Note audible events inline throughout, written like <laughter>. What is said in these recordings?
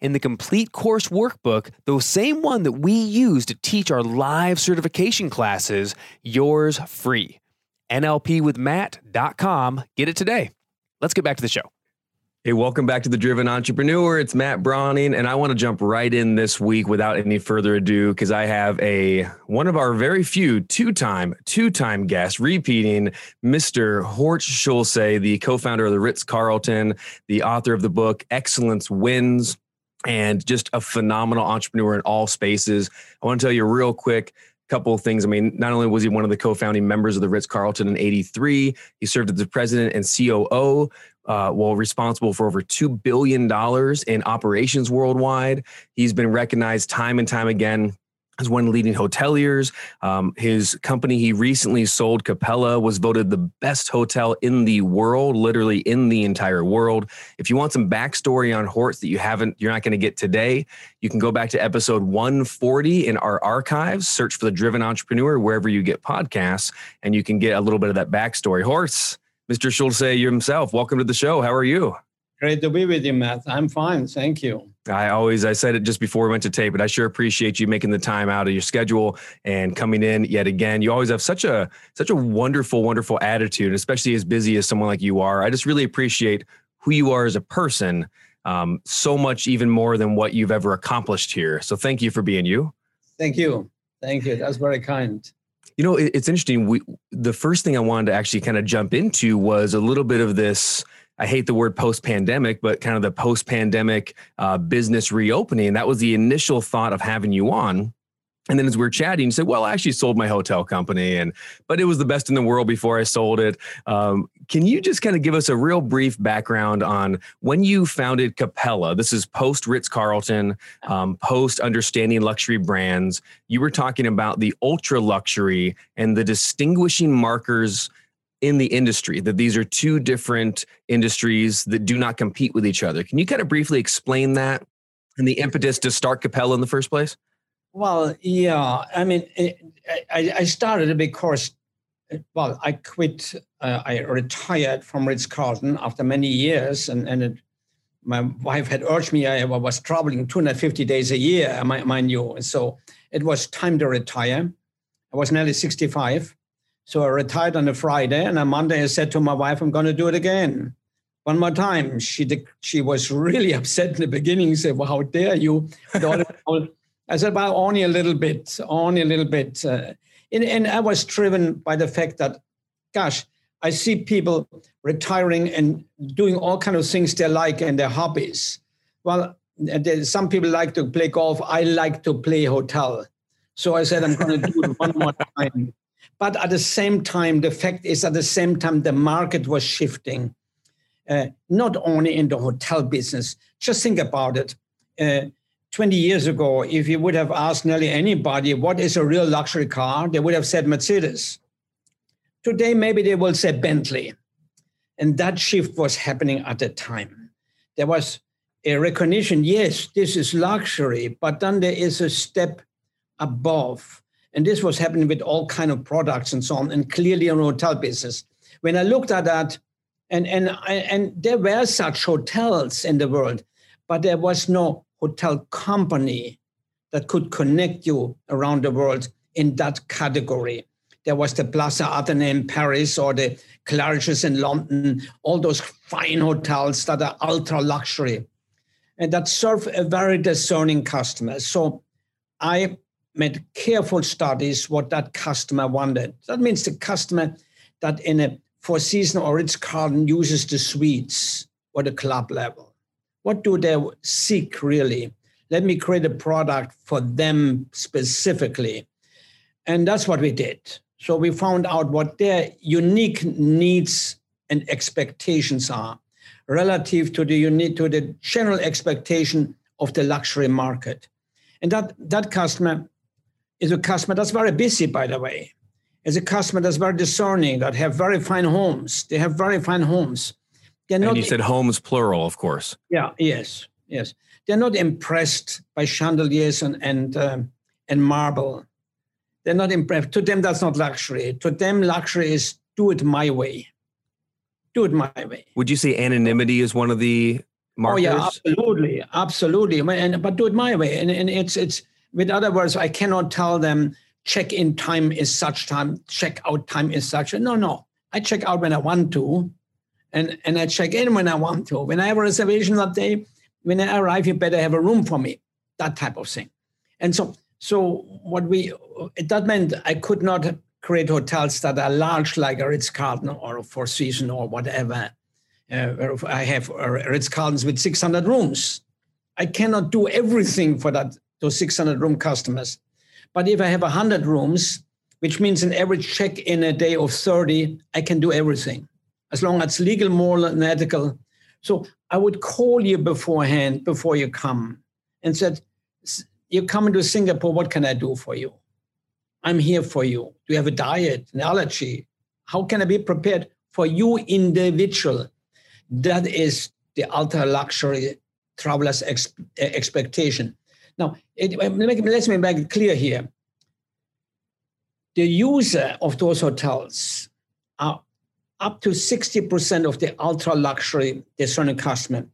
in the complete course workbook, the same one that we use to teach our live certification classes, yours free. NLPwithmatt.com. Get it today. Let's get back to the show. Hey, welcome back to the Driven Entrepreneur. It's Matt Browning, and I want to jump right in this week without any further ado because I have a one of our very few two-time, two-time guests repeating, Mr. Horst Schulze, the co-founder of the Ritz Carlton, the author of the book Excellence Wins and just a phenomenal entrepreneur in all spaces. I want to tell you real quick a couple of things. I mean, not only was he one of the co-founding members of the Ritz Carlton in '83, he served as the president and COO, uh, while responsible for over two billion dollars in operations worldwide. He's been recognized time and time again as one of the leading hoteliers. Um, his company he recently sold, Capella, was voted the best hotel in the world, literally in the entire world. If you want some backstory on Horst that you haven't, you're not going to get today, you can go back to episode 140 in our archives, search for the Driven Entrepreneur wherever you get podcasts, and you can get a little bit of that backstory. Horst, Mr. Schulze himself, welcome to the show. How are you? Great to be with you, Matt. I'm fine. Thank you. I always, I said it just before we went to tape, but I sure appreciate you making the time out of your schedule and coming in yet again. You always have such a, such a wonderful, wonderful attitude, especially as busy as someone like you are. I just really appreciate who you are as a person um, so much, even more than what you've ever accomplished here. So thank you for being you. Thank you. Thank you. That's very kind. You know, it, it's interesting. We, the first thing I wanted to actually kind of jump into was a little bit of this, I hate the word post pandemic, but kind of the post pandemic uh, business reopening. That was the initial thought of having you on. And then as we are chatting, you said, "Well, I actually sold my hotel company, and but it was the best in the world before I sold it." Um, can you just kind of give us a real brief background on when you founded Capella? This is post Ritz Carlton, um, post understanding luxury brands. You were talking about the ultra luxury and the distinguishing markers in the industry, that these are two different industries that do not compete with each other. Can you kind of briefly explain that and the impetus to start Capella in the first place? Well, yeah. I mean, I, I started because, well, I quit, uh, I retired from Ritz Carlton after many years, and, and it, my wife had urged me, I was traveling 250 days a year, mind you. So it was time to retire. I was nearly 65. So I retired on a Friday, and on Monday I said to my wife, "I'm going to do it again." One more time. She she was really <laughs> upset in the beginning. Said, "Well, how dare you?" <laughs> I said, "Well, only a little bit, only a little bit." Uh, and, and I was driven by the fact that, gosh, I see people retiring and doing all kind of things they like and their hobbies. Well, some people like to play golf. I like to play hotel. So I said, I'm going to do it one more <laughs> time. But at the same time, the fact is, at the same time, the market was shifting, uh, not only in the hotel business. Just think about it. Uh, 20 years ago, if you would have asked nearly anybody what is a real luxury car, they would have said Mercedes. Today, maybe they will say Bentley. And that shift was happening at the time. There was a recognition yes, this is luxury, but then there is a step above and this was happening with all kind of products and so on, and clearly in hotel business. When I looked at that, and and and there were such hotels in the world, but there was no hotel company that could connect you around the world in that category. There was the Plaza Athénée in Paris or the Claridge's in London, all those fine hotels that are ultra luxury. and that serve a very discerning customer. So I made careful studies what that customer wanted. That means the customer that in a Four Season or Ritz Carlton uses the suites or the club level. What do they seek really? Let me create a product for them specifically. And that's what we did. So we found out what their unique needs and expectations are relative to the unique to the general expectation of the luxury market. And that, that customer is a customer that's very busy, by the way. Is a customer that's very discerning, that have very fine homes. They have very fine homes. They're and not, you said homes plural, of course. Yeah. Yes. Yes. They're not impressed by chandeliers and and um, and marble. They're not impressed. To them, that's not luxury. To them, luxury is do it my way. Do it my way. Would you say anonymity is one of the markers? Oh yeah, absolutely, absolutely. And, but do it my way. And, and it's it's with other words, I cannot tell them check-in time is such time, check-out time is such. No, no. I check out when I want to, and and I check in when I want to. When I have a reservation that day, when I arrive, you better have a room for me. That type of thing. And so so what we that meant I could not create hotels that are large like a Ritz Carlton or a Four Season or whatever. Uh, I have a Ritz Carltons with 600 rooms. I cannot do everything for that those 600 room customers. But if I have 100 rooms, which means an average check in a day of 30, I can do everything as long as it's legal, moral, and ethical. So I would call you beforehand before you come and said, You're coming to Singapore, what can I do for you? I'm here for you. Do you have a diet, an allergy? How can I be prepared for you individual? That is the ultra luxury traveler's ex- expectation. Now, it, uh, let me, let's make it clear here. The user of those hotels are up to 60% of the ultra luxury discerning customer.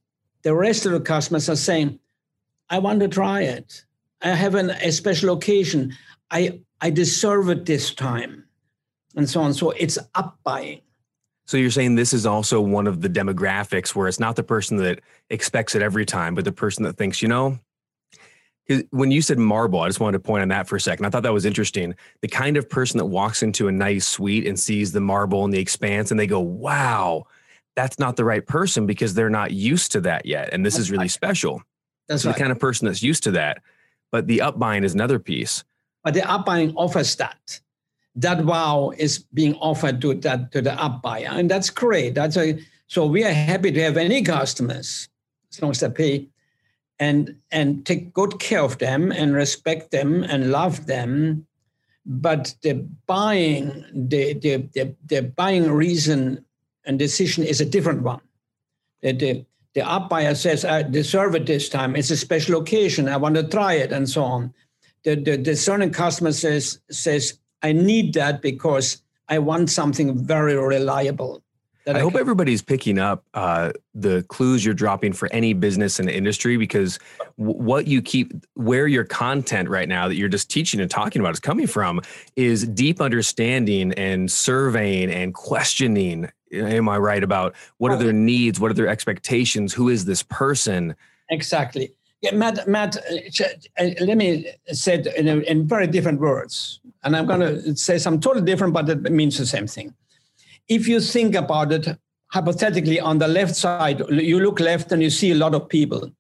The rest of the customers are saying, I want to try it. I have an, a special occasion. I, I deserve it this time. And so on. So it's up buying. So you're saying this is also one of the demographics where it's not the person that expects it every time, but the person that thinks, you know, when you said marble, I just wanted to point on that for a second. I thought that was interesting. The kind of person that walks into a nice suite and sees the marble and the expanse and they go, wow, that's not the right person because they're not used to that yet. And this that's is really right. special. That's so right. the kind of person that's used to that. But the upbuying is another piece. But the upbuying offers that. That wow is being offered to that to the upbuyer. And that's great. That's a so we are happy to have any customers as long as they pay and and take good care of them and respect them and love them. But the buying the the, the, the buying reason and decision is a different one. The, the, the up buyer says i deserve it this time. It's a special occasion. I want to try it and so on. The, the discerning customer says says i need that because i want something very reliable I, I hope everybody's picking up uh, the clues you're dropping for any business and in industry because w- what you keep, where your content right now that you're just teaching and talking about is coming from is deep understanding and surveying and questioning. Am I right about what are their needs? What are their expectations? Who is this person? Exactly. Yeah, Matt, Matt, uh, uh, let me say it in, a, in very different words. And I'm going to say something totally different, but it means the same thing if you think about it hypothetically on the left side you look left and you see a lot of people.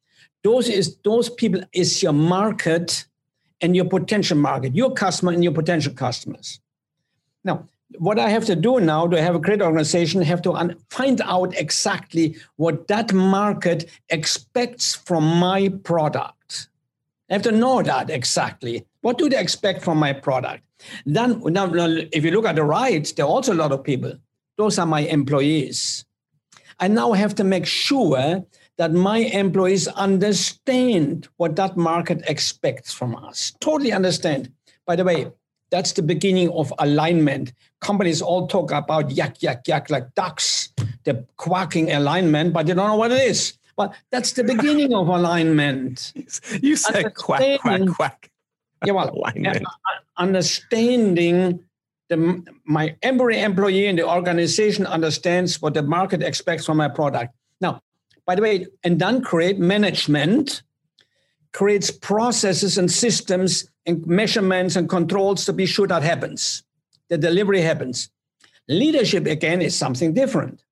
Those is those people is your market and your potential market your customer and your potential customers. Now what i have to do now to have a great organization have to un- find out exactly what that market expects from my product. I have to know that exactly. What do they expect from my product? Then now, now if you look at the right there are also a lot of people those are my employees. I now have to make sure that my employees understand what that market expects from us. Totally understand. By the way, that's the beginning of alignment. Companies all talk about yak, yak, yak, like ducks, the quacking alignment, but they don't know what it is. Well, that's the beginning of alignment. <laughs> You said quack, quack, quack. Yeah, well, alignment. <laughs> understanding the, my every employee in the organization understands what the market expects from my product. Now, by the way, and then create management, creates processes and systems and measurements and controls to be sure that happens, the delivery happens. Leadership, again, is something different.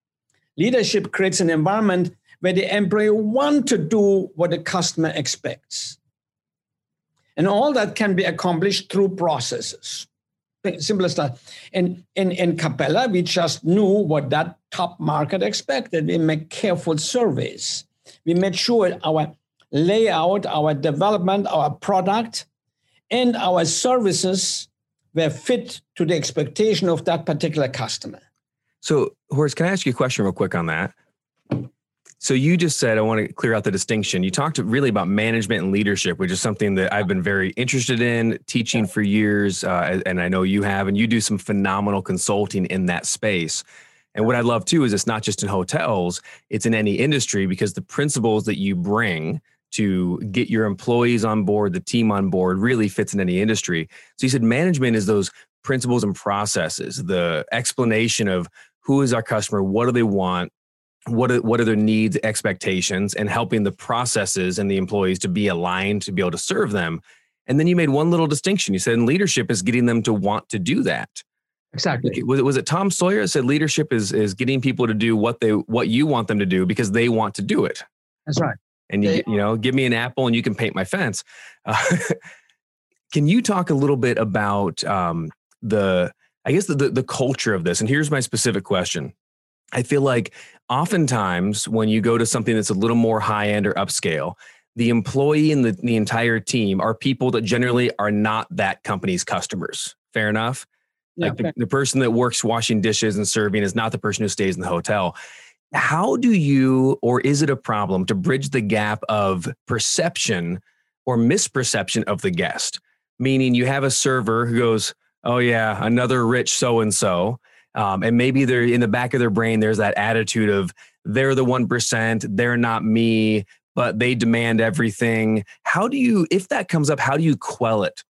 Leadership creates an environment where the employee want to do what the customer expects. And all that can be accomplished through processes. Simple that. And in, in Capella, we just knew what that top market expected. We made careful surveys. We made sure our layout, our development, our product, and our services were fit to the expectation of that particular customer. So, Horace, can I ask you a question real quick on that? So you just said I want to clear out the distinction. You talked really about management and leadership, which is something that I've been very interested in teaching for years, uh, and I know you have, and you do some phenomenal consulting in that space. And what I love too is it's not just in hotels; it's in any industry because the principles that you bring to get your employees on board, the team on board, really fits in any industry. So you said management is those principles and processes, the explanation of who is our customer, what do they want, what are, what are their needs, expectations, and helping the processes and the employees to be aligned to be able to serve them. And then you made one little distinction. You said leadership is getting them to want to do that. Exactly. Was it was it Tom Sawyer that said leadership is is getting people to do what they what you want them to do because they want to do it. That's right. And you they, you know give me an apple and you can paint my fence. Uh, <laughs> can you talk a little bit about um, the I guess the, the the culture of this? And here's my specific question. I feel like oftentimes when you go to something that's a little more high end or upscale, the employee and the, the entire team are people that generally are not that company's customers. Fair enough? Yeah, like the, the person that works washing dishes and serving is not the person who stays in the hotel. How do you, or is it a problem to bridge the gap of perception or misperception of the guest? Meaning you have a server who goes, Oh, yeah, another rich so and so um, and maybe they're in the back of their brain, there's that attitude of they're the 1%, they're not me, but they demand everything. How do you, if that comes up, how do you quell it?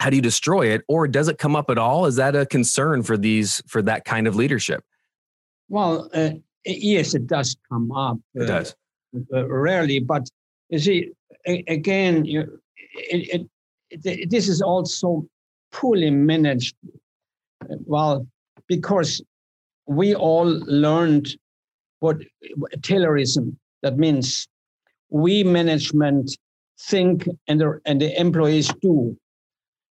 How do you destroy it? Or does it come up at all? Is that a concern for these, for that kind of leadership? Well, uh, yes, it does come up. It uh, does. Uh, rarely, but you see, again, you, it, it, it, this is also poorly managed. Well, because we all learned what Taylorism that means we management think and the, and the employees do,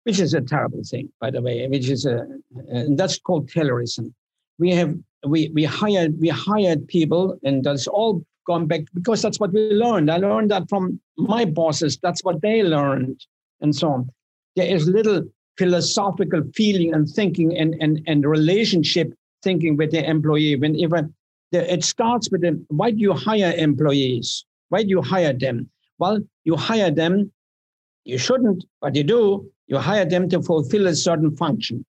which is a terrible thing, by the way, which is a, and that's called Taylorism. We have, we, we hired, we hired people and that's all gone back because that's what we learned. I learned that from my bosses. That's what they learned and so on. There is little philosophical feeling and thinking and, and, and relationship thinking with the employee. When even the, it starts with them, why do you hire employees? Why do you hire them? Well, you hire them, you shouldn't, but you do. You hire them to fulfill a certain function.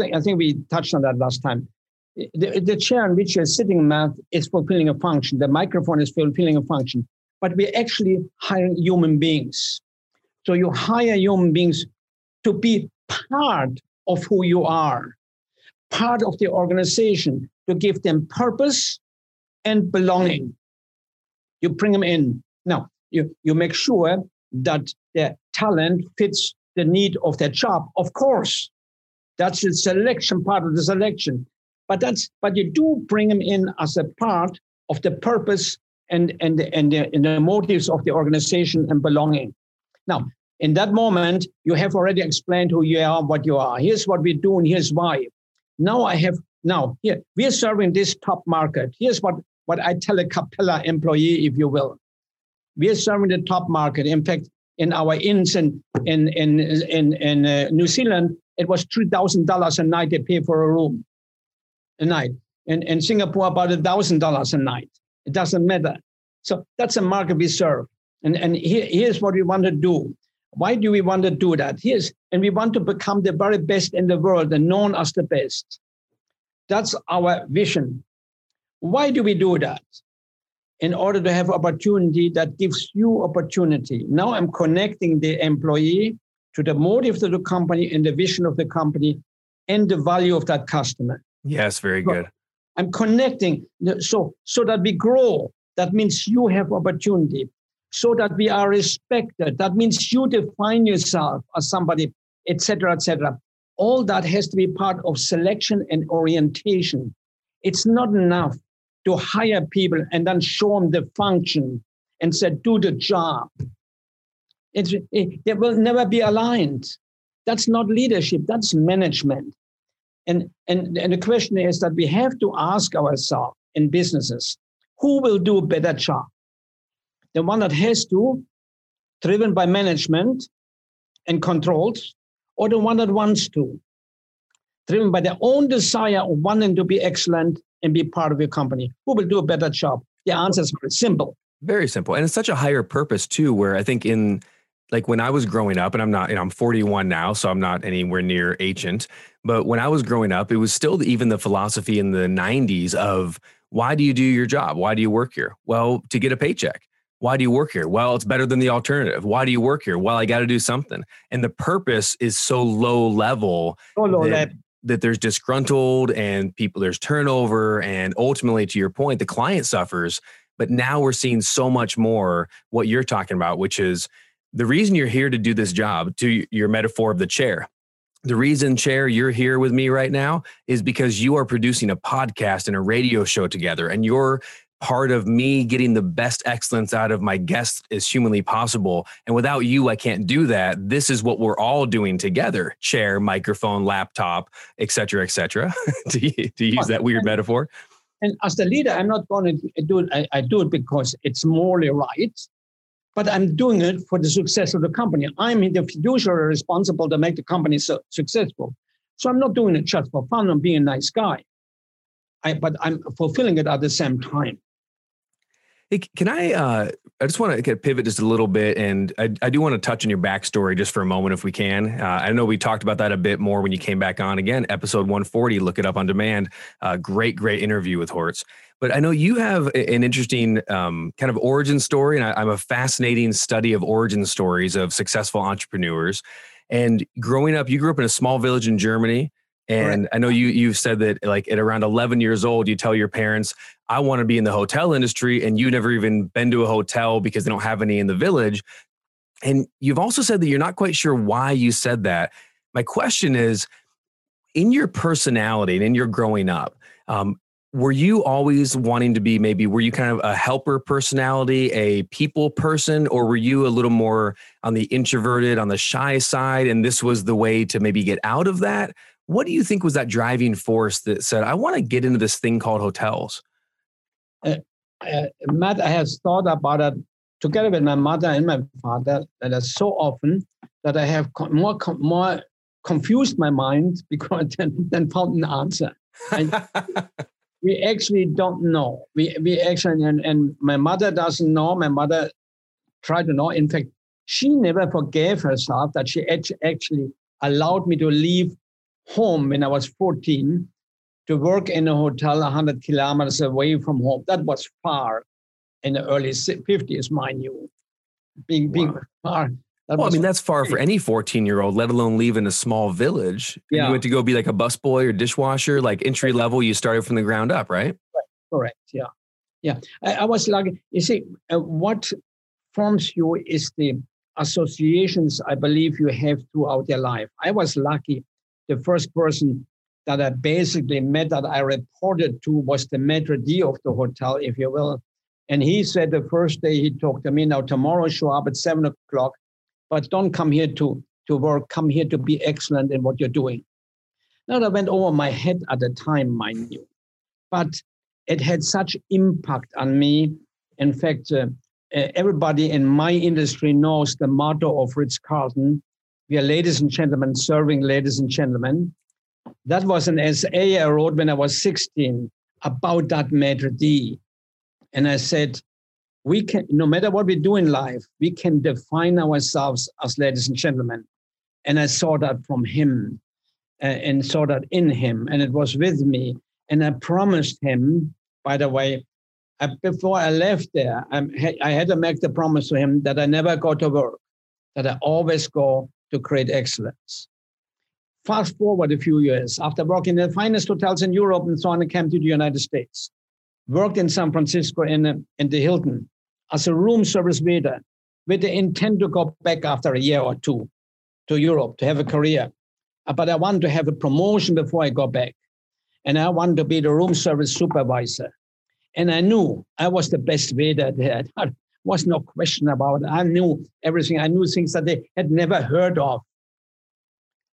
I think we touched on that last time. The, the chair in which you're sitting, Matt, is fulfilling a function. The microphone is fulfilling a function. But we're actually hiring human beings. So you hire human beings to be part of who you are, part of the organization, to give them purpose and belonging. You bring them in. Now, you, you make sure that their talent fits the need of their job. Of course, that's the selection part of the selection. But that's but you do bring them in as a part of the purpose and and and the, and the motives of the organization and belonging. Now, in that moment, you have already explained who you are, what you are. Here's what we do, and here's why. Now I have now here we are serving this top market. Here's what what I tell a Capella employee, if you will. We are serving the top market. In fact, in our inns in in in in, in uh, New Zealand, it was three thousand dollars a night they pay for a room, a night. In in Singapore, about a thousand dollars a night. It doesn't matter. So that's a market we serve. And and here, here's what we want to do. Why do we want to do that? Yes, and we want to become the very best in the world and known as the best. That's our vision. Why do we do that? In order to have opportunity that gives you opportunity. Now I'm connecting the employee to the motive of the company and the vision of the company and the value of that customer. Yes, very good. I'm connecting so so that we grow. That means you have opportunity so that we are respected. That means you define yourself as somebody, etc., etc. All that has to be part of selection and orientation. It's not enough to hire people and then show them the function and say, do the job. It's, it, they will never be aligned. That's not leadership, that's management. And, and, and the question is that we have to ask ourselves in businesses who will do a better job? The one that has to, driven by management and controlled, or the one that wants to, driven by their own desire of wanting to be excellent and be part of your company? Who will do a better job? The answer is very simple. Very simple. And it's such a higher purpose, too, where I think in like when I was growing up, and I'm not, you know, I'm 41 now, so I'm not anywhere near ancient. But when I was growing up, it was still even the philosophy in the 90s of why do you do your job? Why do you work here? Well, to get a paycheck. Why do you work here? Well, it's better than the alternative. Why do you work here? Well, I got to do something. And the purpose is so low level so low that, that there's disgruntled and people, there's turnover. And ultimately, to your point, the client suffers. But now we're seeing so much more what you're talking about, which is the reason you're here to do this job, to your metaphor of the chair. The reason, Chair, you're here with me right now is because you are producing a podcast and a radio show together, and you're part of me getting the best excellence out of my guests as humanly possible. And without you, I can't do that. This is what we're all doing together: chair, microphone, laptop, etc., etc. to, to use that weird metaphor. And as the leader, I'm not going to do it. I, I do it because it's morally right but I'm doing it for the success of the company. I'm the fiduciary responsible to make the company so successful. So I'm not doing it just for fun. I'm being a nice guy. I, but I'm fulfilling it at the same time. Can I? Uh, I just want to pivot just a little bit, and I, I, do want to touch on your backstory just for a moment, if we can. Uh, I know we talked about that a bit more when you came back on again, episode 140. Look it up on demand. Uh, great, great interview with Horst. But I know you have an interesting um, kind of origin story, and I, I'm a fascinating study of origin stories of successful entrepreneurs. And growing up, you grew up in a small village in Germany. And right. I know you you've said that like at around 11 years old, you tell your parents, "I want to be in the hotel industry," and you never even been to a hotel because they don't have any in the village. And you've also said that you're not quite sure why you said that. My question is, in your personality and in your growing up, um, were you always wanting to be maybe were you kind of a helper personality a people person or were you a little more on the introverted on the shy side and this was the way to maybe get out of that what do you think was that driving force that said, I want to get into this thing called hotels? Uh, uh, Matt, I have thought about it together with my mother and my father that is so often that I have more more confused my mind <laughs> because than, than found an answer. <laughs> we actually don't know. We we actually and, and my mother doesn't know. My mother tried to know. In fact, she never forgave herself that she actually allowed me to leave home when I was 14 to work in a hotel 100 kilometers away from home. That was far in the early 50s, mind you. Being, being wow. far. well, I mean, that's far for any 14 year old, let alone leave in a small village. Yeah. You went to go be like a busboy or dishwasher, like entry level, you started from the ground up, right? right. Correct. Yeah. Yeah. I, I was like, you see, uh, what forms you is the associations I believe you have throughout your life. I was lucky the first person that I basically met that I reported to was the maitre d' of the hotel, if you will. And he said the first day he talked to me, now tomorrow show up at seven o'clock, but don't come here to, to work, come here to be excellent in what you're doing. Now that went over my head at the time, mind you. But it had such impact on me. In fact, uh, everybody in my industry knows the motto of Ritz Carlton we are ladies and gentlemen, serving ladies and gentlemen. That was an essay I wrote when I was 16 about that maitre d'. And I said, we can, no matter what we do in life, we can define ourselves as ladies and gentlemen. And I saw that from him uh, and saw that in him, and it was with me. And I promised him, by the way, I, before I left there, I, I had to make the promise to him that I never go to work, that I always go to create excellence. Fast forward a few years, after working in the finest hotels in Europe and so on, I came to the United States. worked in San Francisco in, in the Hilton as a room service waiter with the intent to go back after a year or two to Europe to have a career. Uh, but I wanted to have a promotion before I go back. And I wanted to be the room service supervisor. And I knew I was the best waiter there. <laughs> Was no question about it. I knew everything. I knew things that they had never heard of.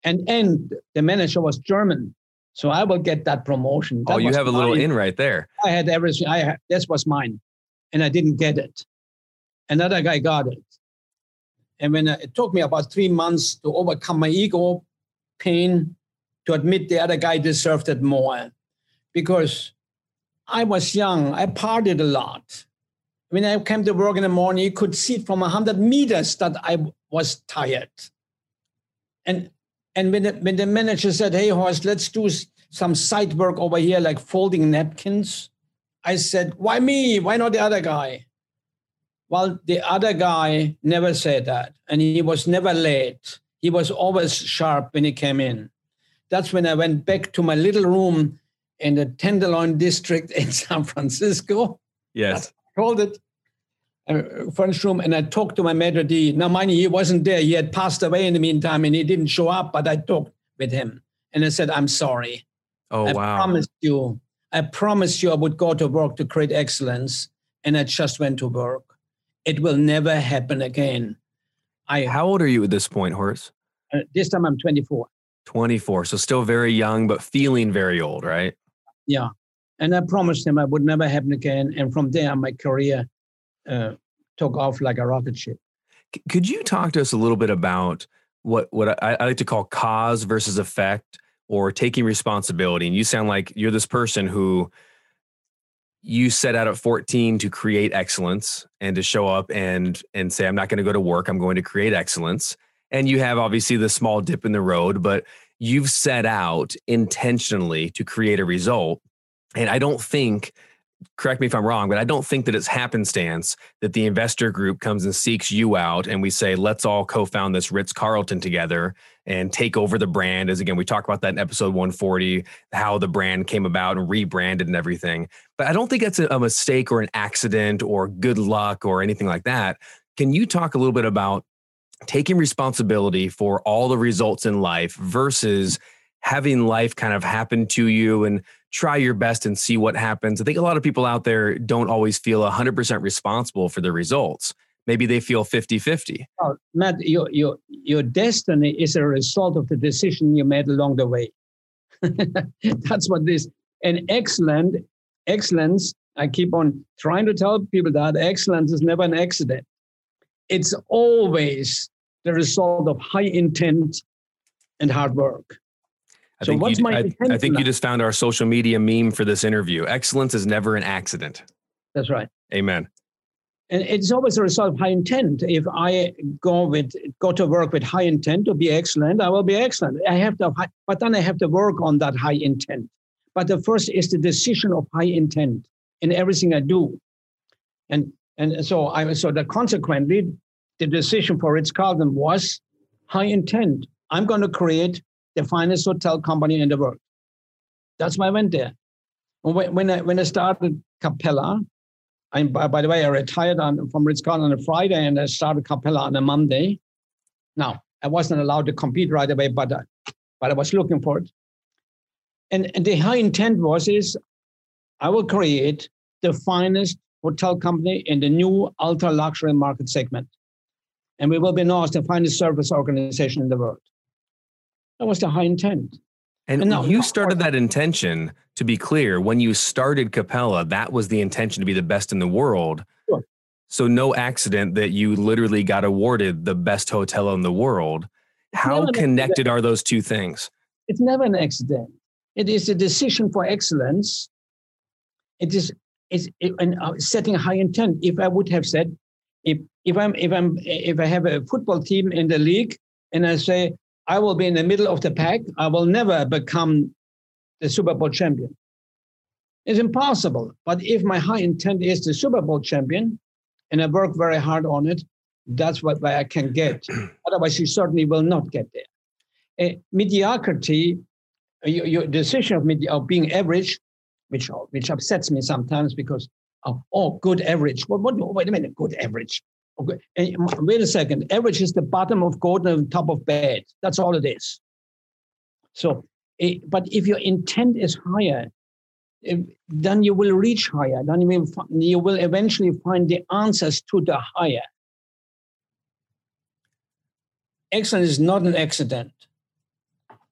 And and the manager was German. So I will get that promotion. That oh, you have a little in right there. I had everything. I had, this was mine. And I didn't get it. Another guy got it. And when uh, it took me about three months to overcome my ego pain, to admit the other guy deserved it more, because I was young. I partied a lot. When I came to work in the morning, you could see from 100 meters that I was tired. And, and when, the, when the manager said, hey, Horst, let's do some side work over here, like folding napkins, I said, why me? Why not the other guy? Well, the other guy never said that, and he was never late. He was always sharp when he came in. That's when I went back to my little room in the Tenderloin district <laughs> in San Francisco. Yes. I called it a French room, and I talked to my maitre d'. Now, mind you, he wasn't there. He had passed away in the meantime, and he didn't show up, but I talked with him. And I said, I'm sorry. Oh, I wow. I promised you. I promised you I would go to work to create excellence, and I just went to work. It will never happen again. I, How old are you at this point, Horace? Uh, this time I'm 24. 24. So still very young, but feeling very old, right? Yeah. And I promised him I would never happen again. And from there, my career uh, took off like a rocket ship. Could you talk to us a little bit about what, what I, I like to call cause versus effect or taking responsibility? And you sound like you're this person who you set out at 14 to create excellence and to show up and and say i'm not going to go to work i'm going to create excellence and you have obviously the small dip in the road but you've set out intentionally to create a result and i don't think correct me if i'm wrong but i don't think that it's happenstance that the investor group comes and seeks you out and we say let's all co-found this ritz carlton together and take over the brand. As again we talked about that in episode 140 how the brand came about and rebranded and everything. But i don't think that's a mistake or an accident or good luck or anything like that. Can you talk a little bit about taking responsibility for all the results in life versus having life kind of happen to you and try your best and see what happens. I think a lot of people out there don't always feel 100% responsible for the results. Maybe they feel 50 50. Oh, Matt, your, your, your destiny is a result of the decision you made along the way. <laughs> That's what this. And excellent, excellence, I keep on trying to tell people that excellence is never an accident. It's always the result of high intent and hard work. I so think, you, I, I think you just found our social media meme for this interview. Excellence is never an accident. That's right. Amen. And it's always a result of high intent. If I go with go to work with high intent to be excellent, I will be excellent. I have to, but then I have to work on that high intent. But the first is the decision of high intent in everything I do, and and so I so that consequently, the decision for Ritz Carlton was high intent. I'm going to create the finest hotel company in the world. That's why I went there. When I, when I started Capella, I, by the way, I retired on, from Ritz Carlton on a Friday and I started Capella on a Monday. Now, I wasn't allowed to compete right away, but, uh, but I was looking for it. And, and the high intent was is I will create the finest hotel company in the new ultra luxury market segment. And we will be known as the finest service organization in the world. That was the high intent. And, and now, you started that intention, to be clear, when you started Capella, that was the intention to be the best in the world. Sure. So, no accident that you literally got awarded the best hotel in the world. It's How connected are those two things? It's never an accident. It is a decision for excellence. It is it's it, and uh, setting high intent. If I would have said, if if I'm if I'm if I have a football team in the league and I say I will be in the middle of the pack. I will never become the Super Bowl champion. It's impossible. But if my high intent is the Super Bowl champion, and I work very hard on it, that's what I can get. <clears throat> Otherwise, you certainly will not get there. Uh, mediocrity, your, your decision of, medi- of being average, which which upsets me sometimes because oh, oh good average. What, what, wait a minute, good average. Okay. wait a second. Average is the bottom of goat and the top of bad. That's all it is. So, but if your intent is higher, eh, then you will reach higher. Then you will, you will eventually find the answers to the higher. Excellence is not an accident.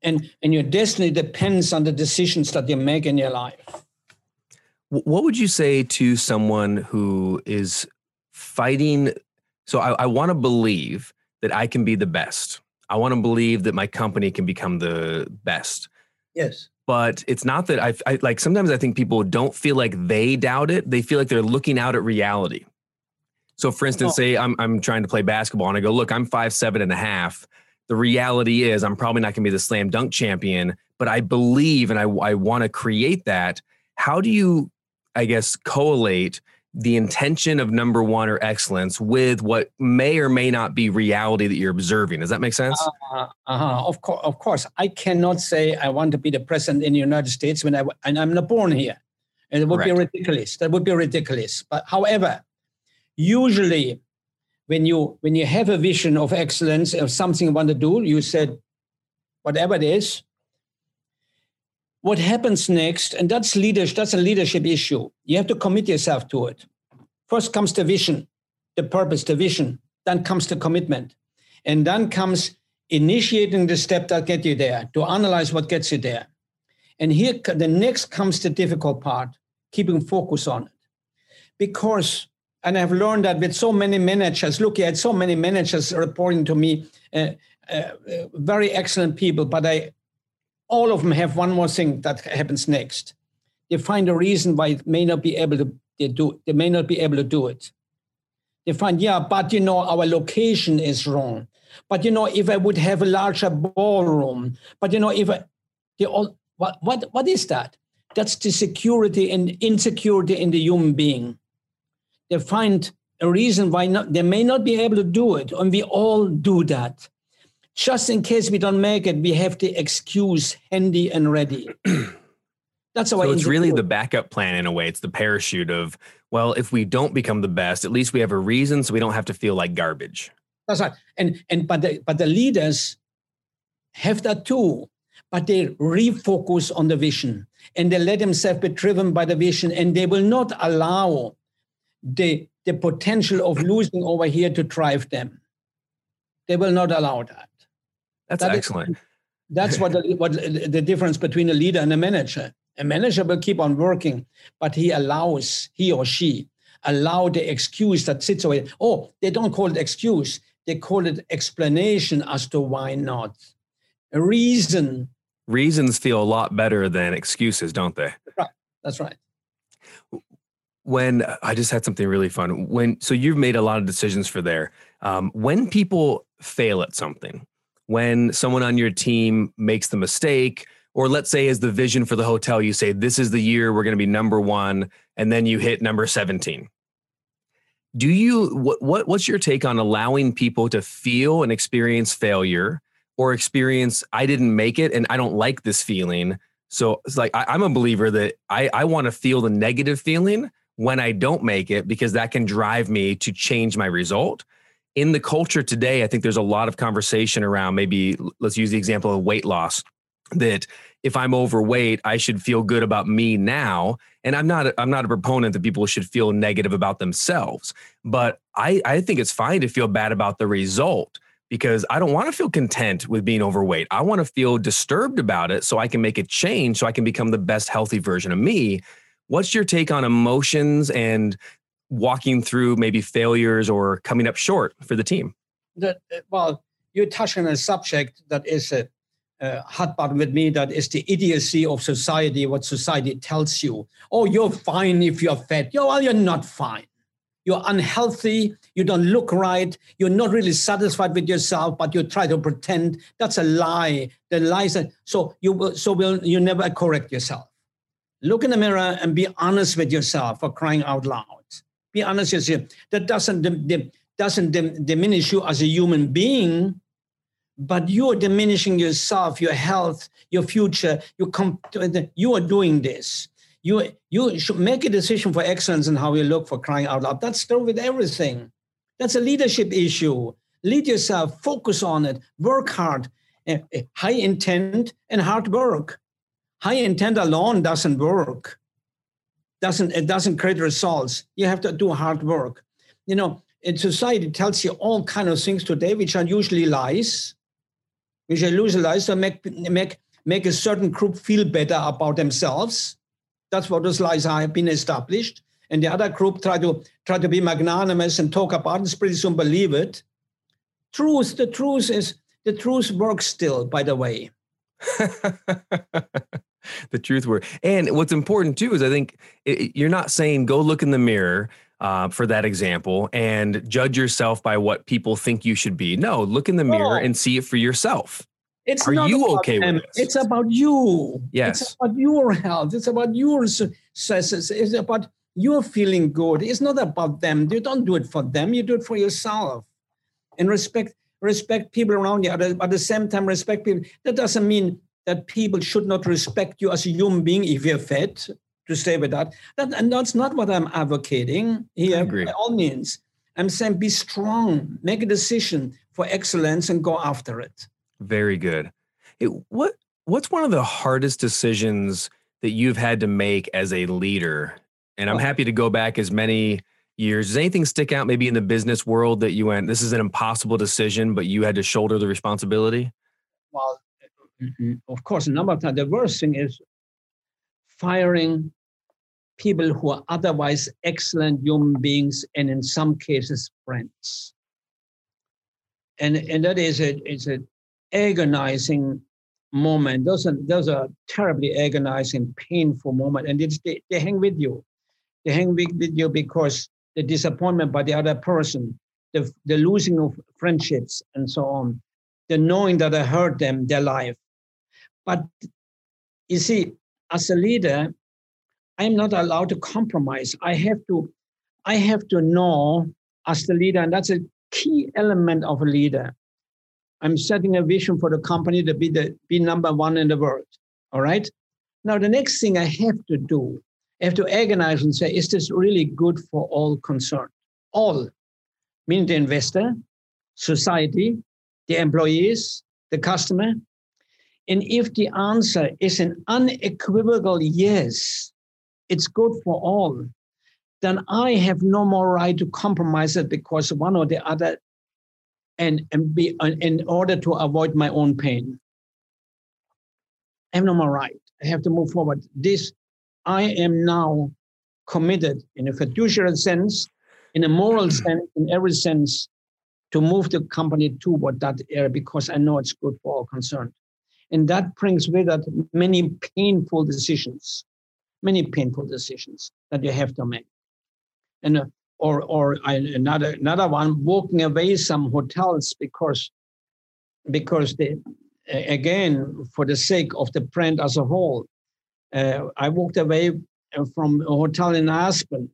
And, and your destiny depends on the decisions that you make in your life. What would you say to someone who is fighting? So I, I want to believe that I can be the best. I want to believe that my company can become the best. Yes. But it's not that I, I like sometimes I think people don't feel like they doubt it. They feel like they're looking out at reality. So for instance, oh. say I'm I'm trying to play basketball and I go, look, I'm five seven and a half. The reality is I'm probably not gonna be the slam dunk champion, but I believe and I I want to create that. How do you, I guess, collate the intention of number one or excellence with what may or may not be reality that you're observing. Does that make sense? Uh, uh-huh. Of course, of course. I cannot say I want to be the president in the United States when I and I'm not born here, and it would Correct. be ridiculous. That would be ridiculous. But however, usually when you when you have a vision of excellence of something you want to do you said whatever it is what happens next and that's leadership that's a leadership issue. You have to commit yourself to it. First comes the vision the purpose the vision. Then comes the commitment. And then comes initiating the step that get you there to analyze what gets you there. And here the next comes the difficult part keeping focus on it. Because and I've learned that with so many managers, look, I had so many managers reporting to me, uh, uh, very excellent people, but I, all of them have one more thing that happens next. They find a reason why it may not be able to they do. They may not be able to do it. They find, yeah, but you know, our location is wrong. But you know, if I would have a larger ballroom, but you know, if I, they all, what, what, what is that? That's the security and insecurity in the human being they find a reason why not, they may not be able to do it. And we all do that. Just in case we don't make it, we have the excuse handy and ready. <clears throat> That's how so it's really the backup plan in a way. It's the parachute of, well, if we don't become the best, at least we have a reason so we don't have to feel like garbage. That's right. And and but the but the leaders have that too, but they refocus on the vision and they let themselves be driven by the vision and they will not allow the, the potential of losing over here to drive them. They will not allow that. That's that excellent. Is, <laughs> that's what the, what the difference between a leader and a manager. A manager will keep on working, but he allows he or she allow the excuse that sits away. Oh, they don't call it excuse; they call it explanation as to why not. A reason. Reasons feel a lot better than excuses, don't they? That's right. That's right when I just had something really fun. When so you've made a lot of decisions for there. Um, when people fail at something, when someone on your team makes the mistake, or let's say as the vision for the hotel, you say this is the year we're going to be number one, and then you hit number seventeen. Do you what, what what's your take on allowing people to feel and experience failure or experience I didn't make it and I don't like this feeling? So it's like I, am a believer that I, I want to feel the negative feeling when I don't make it because that can drive me to change my result. In the culture today, I think there's a lot of conversation around maybe let's use the example of weight loss that if I'm overweight, I should feel good about me now. And I'm not I'm not a proponent that people should feel negative about themselves, but I I think it's fine to feel bad about the result because I don't want to feel content with being overweight. I want to feel disturbed about it so I can make a change so I can become the best healthy version of me What's your take on emotions and walking through maybe failures or coming up short for the team? That, well, you touch on a subject that is a, hot button with me. That is the idiocy of society. What society tells you: "Oh, you're fine if you're fat." Yeah, well, you're not fine. You're unhealthy. You don't look right. You're not really satisfied with yourself, but you try to pretend. That's a lie. The lies. Are, so you. So will you never correct yourself look in the mirror and be honest with yourself for crying out loud. Be honest with yourself. That doesn't, doesn't diminish you as a human being, but you're diminishing yourself, your health, your future. You, you are doing this. You you should make a decision for excellence and how you look for crying out loud. That's true with everything. That's a leadership issue. Lead yourself, focus on it, work hard, uh, high intent and hard work. High intent alone doesn't work. Doesn't it doesn't create results. You have to do hard work. You know, in society tells you all kind of things today, which are usually lies, which are usually lies to make make make a certain group feel better about themselves. That's what those lies have been established. And the other group try to try to be magnanimous and talk about it, pretty soon believe it. Truth, the truth is the truth works still, by the way. <laughs> <laughs> the truth works. And what's important too is I think it, you're not saying go look in the mirror uh, for that example and judge yourself by what people think you should be. No, look in the mirror and see it for yourself. It's Are you okay them. with this? It's about you. Yes. It's about your health. It's about your successes. It's about you feeling good. It's not about them. You don't do it for them. You do it for yourself. And respect respect people around you. But at the same time, respect people. That doesn't mean that people should not respect you as a human being if you're fat. To stay with that. that and that's not what I'm advocating here. By all means, I'm saying be strong, make a decision for excellence, and go after it. Very good. It, what What's one of the hardest decisions that you've had to make as a leader? And I'm oh. happy to go back as many years. Does anything stick out maybe in the business world that you went, this is an impossible decision, but you had to shoulder the responsibility? Well, mm-hmm, of course, a number of times. The worst thing is firing people who are otherwise excellent human beings and in some cases friends. And, and that is a, it's a agonizing moment. Those are those are terribly agonizing, painful moment, and it's, they, they hang with you. They hang with, with you because the disappointment by the other person, the, the losing of friendships, and so on, the knowing that I hurt them, their life. But you see, as a leader, I'm not allowed to compromise. I have to, I have to know as the leader, and that's a key element of a leader. I'm setting a vision for the company to be the be number one in the world. All right. Now the next thing I have to do, I have to agonize and say, is this really good for all concerned? All, meaning the investor, society, the employees, the customer. And if the answer is an unequivocal yes, it's good for all, then I have no more right to compromise it because one or the other and, and be uh, in order to avoid my own pain. I have no more right. I have to move forward. This, I am now committed in a fiduciary sense, in a moral <clears throat> sense, in every sense, to move the company toward that area because I know it's good for all concerned. And that brings with it many painful decisions, many painful decisions that you have to make. And uh, or or another another one walking away some hotels because because they again for the sake of the brand as a whole uh, i walked away uh, from a hotel in aspen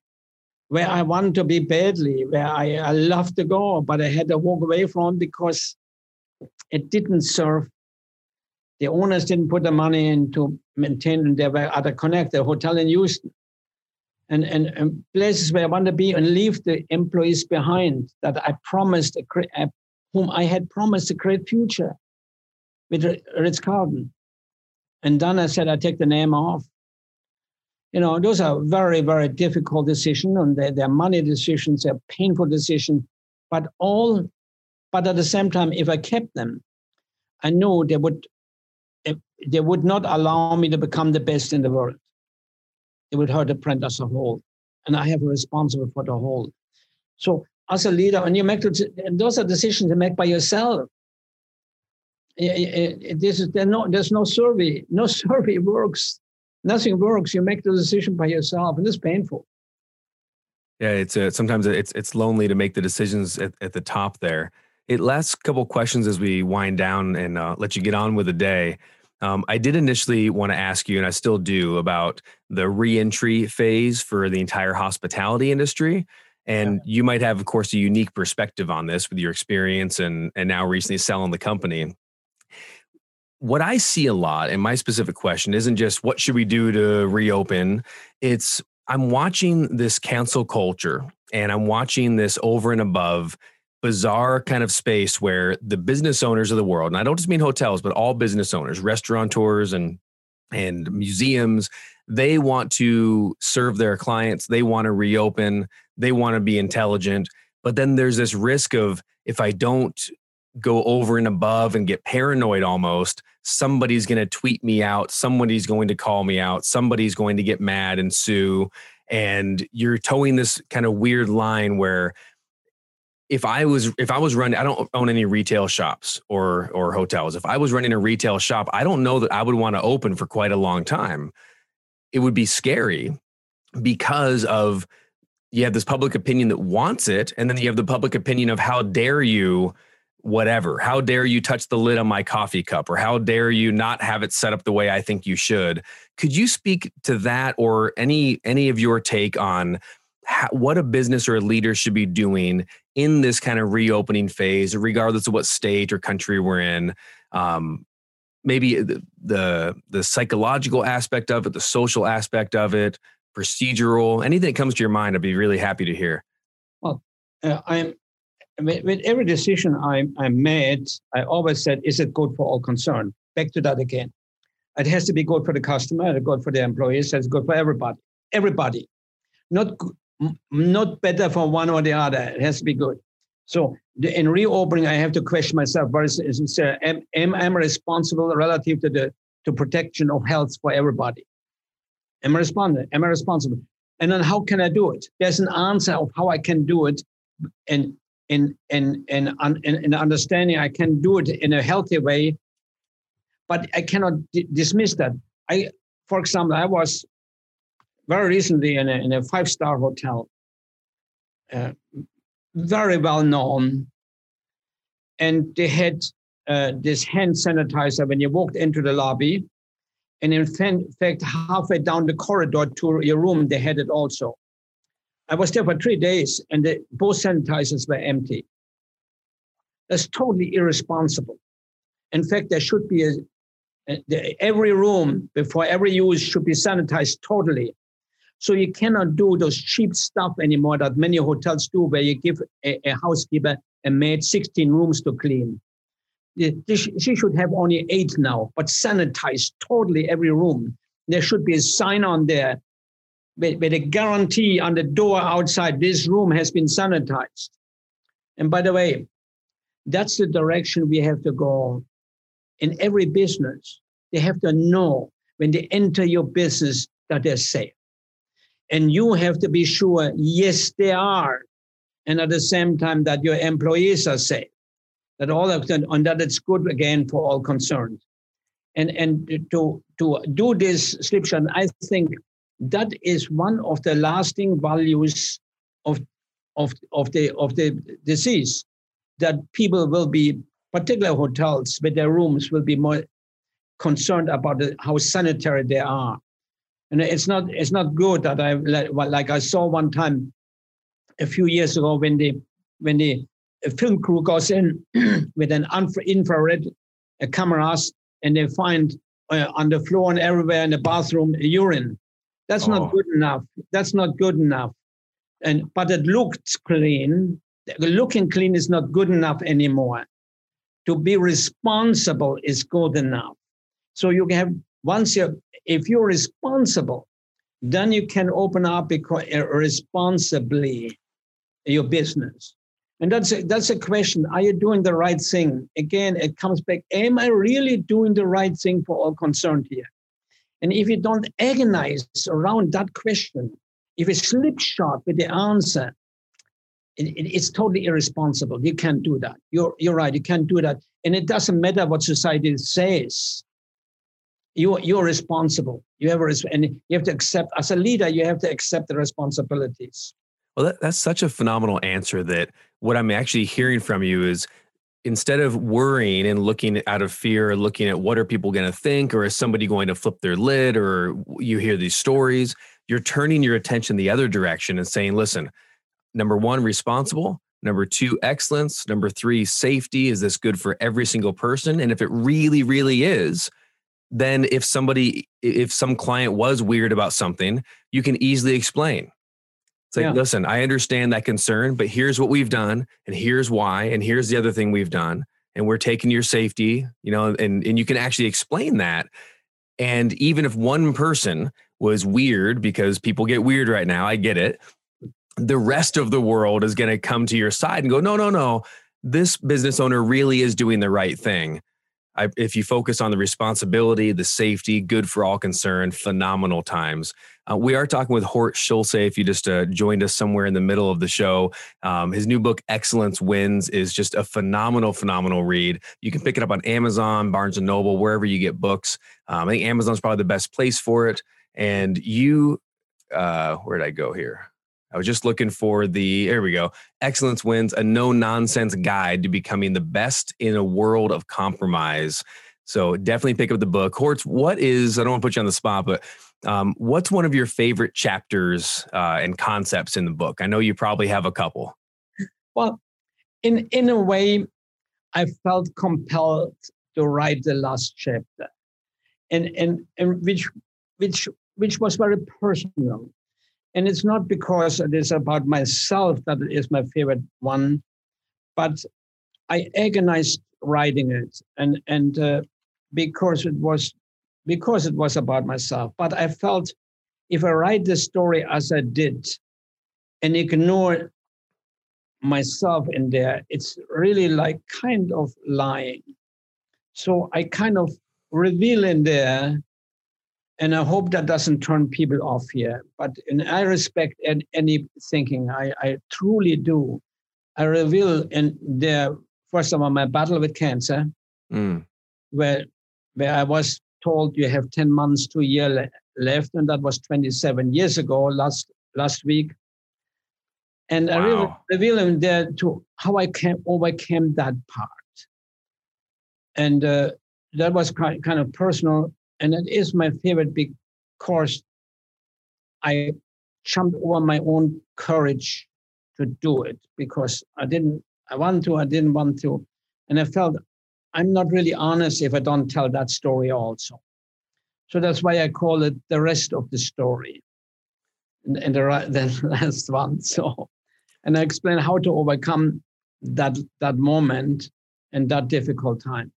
where i wanted to be badly where i, I love to go but i had to walk away from because it didn't serve the owners didn't put the money in to maintain there were other connect the hotel in houston and, and, and, places where I want to be and leave the employees behind that I promised, uh, a, uh, whom I had promised a great future with Ritz Carlton. And then I said, I take the name off. You know, those are very, very difficult decisions, and they're, they're money decisions, they're painful decisions, but all, but at the same time, if I kept them, I knew they would, they would not allow me to become the best in the world it would hurt the brand as a whole. And I have a responsible for the whole. So as a leader, and you make those are decisions you make by yourself. Eh, eh, eh, this is no there's no survey. No <laughs> survey works. Nothing works. You make the decision by yourself, and it's painful. Yeah, it's a, sometimes it's it's lonely to make the decisions at, at the top there. It last couple questions as we wind down and uh, let you get on with the day. Um, I did initially want to ask you, and I still do, about the reentry phase for the entire hospitality industry. And you might have, of course, a unique perspective on this with your experience and and now recently selling the company. what I see a lot, and my specific question isn't just what should we do to reopen. It's I'm watching this cancel culture and I'm watching this over and above bizarre kind of space where the business owners of the world, and I don't just mean hotels, but all business owners, restaurateurs and and museums, they want to serve their clients, they want to reopen, they want to be intelligent, but then there's this risk of if I don't go over and above and get paranoid almost, somebody's going to tweet me out, somebody's going to call me out, somebody's going to get mad and sue. And you're towing this kind of weird line where if I was if I was running I don't own any retail shops or or hotels. If I was running a retail shop, I don't know that I would want to open for quite a long time. It would be scary because of you have this public opinion that wants it and then you have the public opinion of how dare you whatever. How dare you touch the lid on my coffee cup or how dare you not have it set up the way I think you should? Could you speak to that or any any of your take on what a business or a leader should be doing in this kind of reopening phase, regardless of what state or country we're in? Um, maybe the, the the psychological aspect of it, the social aspect of it, procedural, anything that comes to your mind, I'd be really happy to hear. Well, uh, I'm with, with, every decision I, I made, I always said, is it good for all concerned? Back to that again. It has to be good for the customer, it's good for the employees, it's good for everybody. Everybody. Not, not better for one or the other. It has to be good. So the, in reopening, I have to question myself: What is, is, is uh, am, am I responsible relative to the to protection of health for everybody? Am I responsible? Am I responsible? And then how can I do it? There's an answer of how I can do it, and in in, in, in understanding I can do it in a healthy way but I cannot d- dismiss that. I, for example, I was very recently in a, a five star hotel, uh, very well known, and they had uh, this hand sanitizer when you walked into the lobby. And in fact, halfway down the corridor to your room, they had it also. I was there for three days, and the, both sanitizers were empty. That's totally irresponsible. In fact, there should be a, every room before every use should be sanitized totally. So you cannot do those cheap stuff anymore that many hotels do, where you give a, a housekeeper a maid 16 rooms to clean. She should have only eight now, but sanitize totally every room. There should be a sign on there with, with a guarantee on the door outside this room has been sanitized. And by the way, that's the direction we have to go in every business, they have to know when they enter your business that they're safe. And you have to be sure, yes, they are. And at the same time, that your employees are safe. That all of them, and that it's good again for all concerned. And, and to, to do this slipshod, I think that is one of the lasting values of, of, of, the, of the disease that people will be particular hotels with their rooms will be more concerned about the, how sanitary they are. And it's not it's not good that I like I saw one time a few years ago when the when the film crew goes in <clears throat> with an infrared uh, cameras and they find uh, on the floor and everywhere in the bathroom urine. That's oh. not good enough. That's not good enough. And but it looked clean. Looking clean is not good enough anymore to be responsible is good enough. So you have once you if you're responsible, then you can open up uh, responsibly your business. And that's a, that's a question. Are you doing the right thing? Again, it comes back. Am I really doing the right thing for all concerned here? And if you don't agonize around that question, if you slip short with the answer, it, it, it's totally irresponsible. You can't do that. You're, you're right. You can't do that. And it doesn't matter what society says. You, you're responsible. You have a, and you have to accept, as a leader, you have to accept the responsibilities. Well, that, that's such a phenomenal answer that what I'm actually hearing from you is instead of worrying and looking out of fear, looking at what are people going to think, or is somebody going to flip their lid, or you hear these stories, you're turning your attention the other direction and saying, listen, number one, responsible. Number two, excellence. Number three, safety. Is this good for every single person? And if it really, really is, then if somebody, if some client was weird about something, you can easily explain. It's like, yeah. listen, I understand that concern, but here's what we've done, and here's why, and here's the other thing we've done, and we're taking your safety, you know, and and you can actually explain that. And even if one person was weird, because people get weird right now, I get it. The rest of the world is going to come to your side and go, no, no, no, this business owner really is doing the right thing. I, if you focus on the responsibility, the safety, good for all concerned, phenomenal times. Uh, we are talking with Horst Schulze. If you just uh, joined us somewhere in the middle of the show, um, his new book "Excellence Wins" is just a phenomenal, phenomenal read. You can pick it up on Amazon, Barnes and Noble, wherever you get books. Um, I think Amazon's probably the best place for it. And you, uh, where did I go here? I was just looking for the, there we go. Excellence Wins, a no nonsense guide to becoming the best in a world of compromise. So definitely pick up the book. Horst, what is, I don't want to put you on the spot, but um, what's one of your favorite chapters uh, and concepts in the book? I know you probably have a couple. Well, in, in a way, I felt compelled to write the last chapter, and, and, and which, which, which was very personal and it's not because it is about myself that it is my favorite one, but I agonized writing it, and and uh, because it was because it was about myself. But I felt if I write the story as I did, and ignore myself in there, it's really like kind of lying. So I kind of reveal in there and I hope that doesn't turn people off here. But and I respect any thinking. I, I truly do. I reveal in there first of all my battle with cancer, mm. where where I was told you have 10 months to a year le- left, and that was 27 years ago last last week. And wow. I reveal in there to how I can overcame that part. And uh, that was kind, kind of personal and it is my favorite because I jumped over my own courage to do it because I didn't, I want to, I didn't want to. And I felt I'm not really honest if I don't tell that story also. So that's why I call it the rest of the story and, and the, <laughs> the last one. So, and I explain how to overcome that, that moment and that difficult time.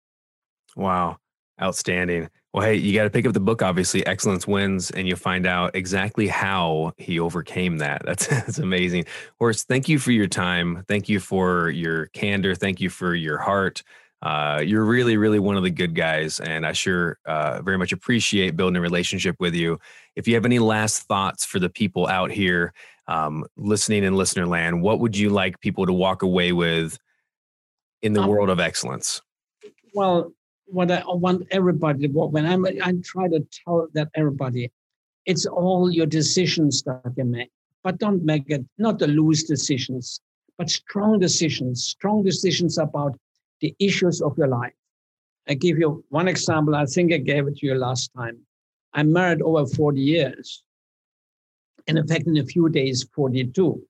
Wow. Outstanding. Well, hey, you got to pick up the book, obviously, Excellence Wins, and you'll find out exactly how he overcame that. That's, <laughs> that's amazing. Horst, thank you for your time. Thank you for your candor. Thank you for your heart. Uh, you're really, really one of the good guys, and I sure uh, very much appreciate building a relationship with you. If you have any last thoughts for the people out here um, listening in listener land, what would you like people to walk away with in the um, world of excellence? Well, what I want everybody, what when I'm, I try to tell that everybody, it's all your decisions that you make, but don't make it not the loose decisions, but strong decisions, strong decisions about the issues of your life. I give you one example. I think I gave it to you last time. I'm married over 40 years. And in fact, in a few days, 42.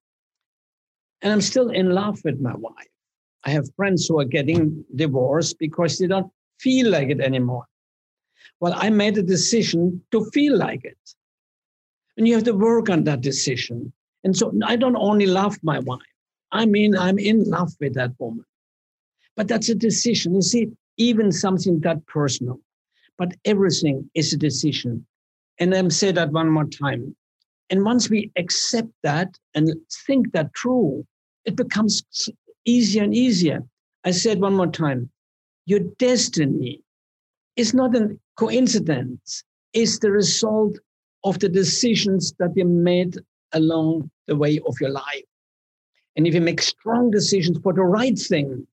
And I'm still in love with my wife. I have friends who are getting divorced because they don't feel like it anymore. Well, I made a decision to feel like it. And you have to work on that decision. And so I don't only love my wife, I mean, I'm in love with that woman. But that's a decision. You see, even something that personal, but everything is a decision. And I'm say that one more time. And once we accept that and think that true, it becomes easier and easier. I said one more time your destiny is not a coincidence, it's the result of the decisions that you made along the way of your life. And if you make strong decisions for the right thing,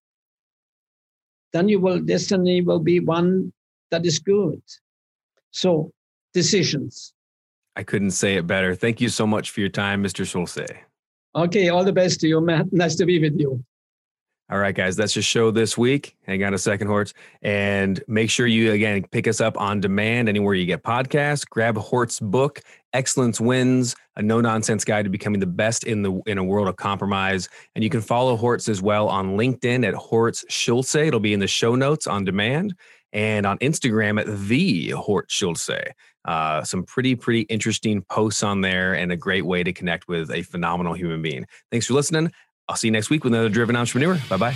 then your will destiny will be one that is good. So decisions. I couldn't say it better. Thank you so much for your time, Mr. Schulze. Okay, all the best to you, Matt. Nice to be with you. All right, guys, that's your show this week. Hang on a second, Horst. And make sure you, again, pick us up on demand anywhere you get podcasts. Grab Horst's book, Excellence Wins, a no nonsense guide to becoming the best in the in a world of compromise. And you can follow Horst as well on LinkedIn at Horst Schulze. It'll be in the show notes on demand and on Instagram at the Horst Schulze. Uh, some pretty, pretty interesting posts on there and a great way to connect with a phenomenal human being. Thanks for listening. I'll see you next week with another Driven Entrepreneur. Bye bye.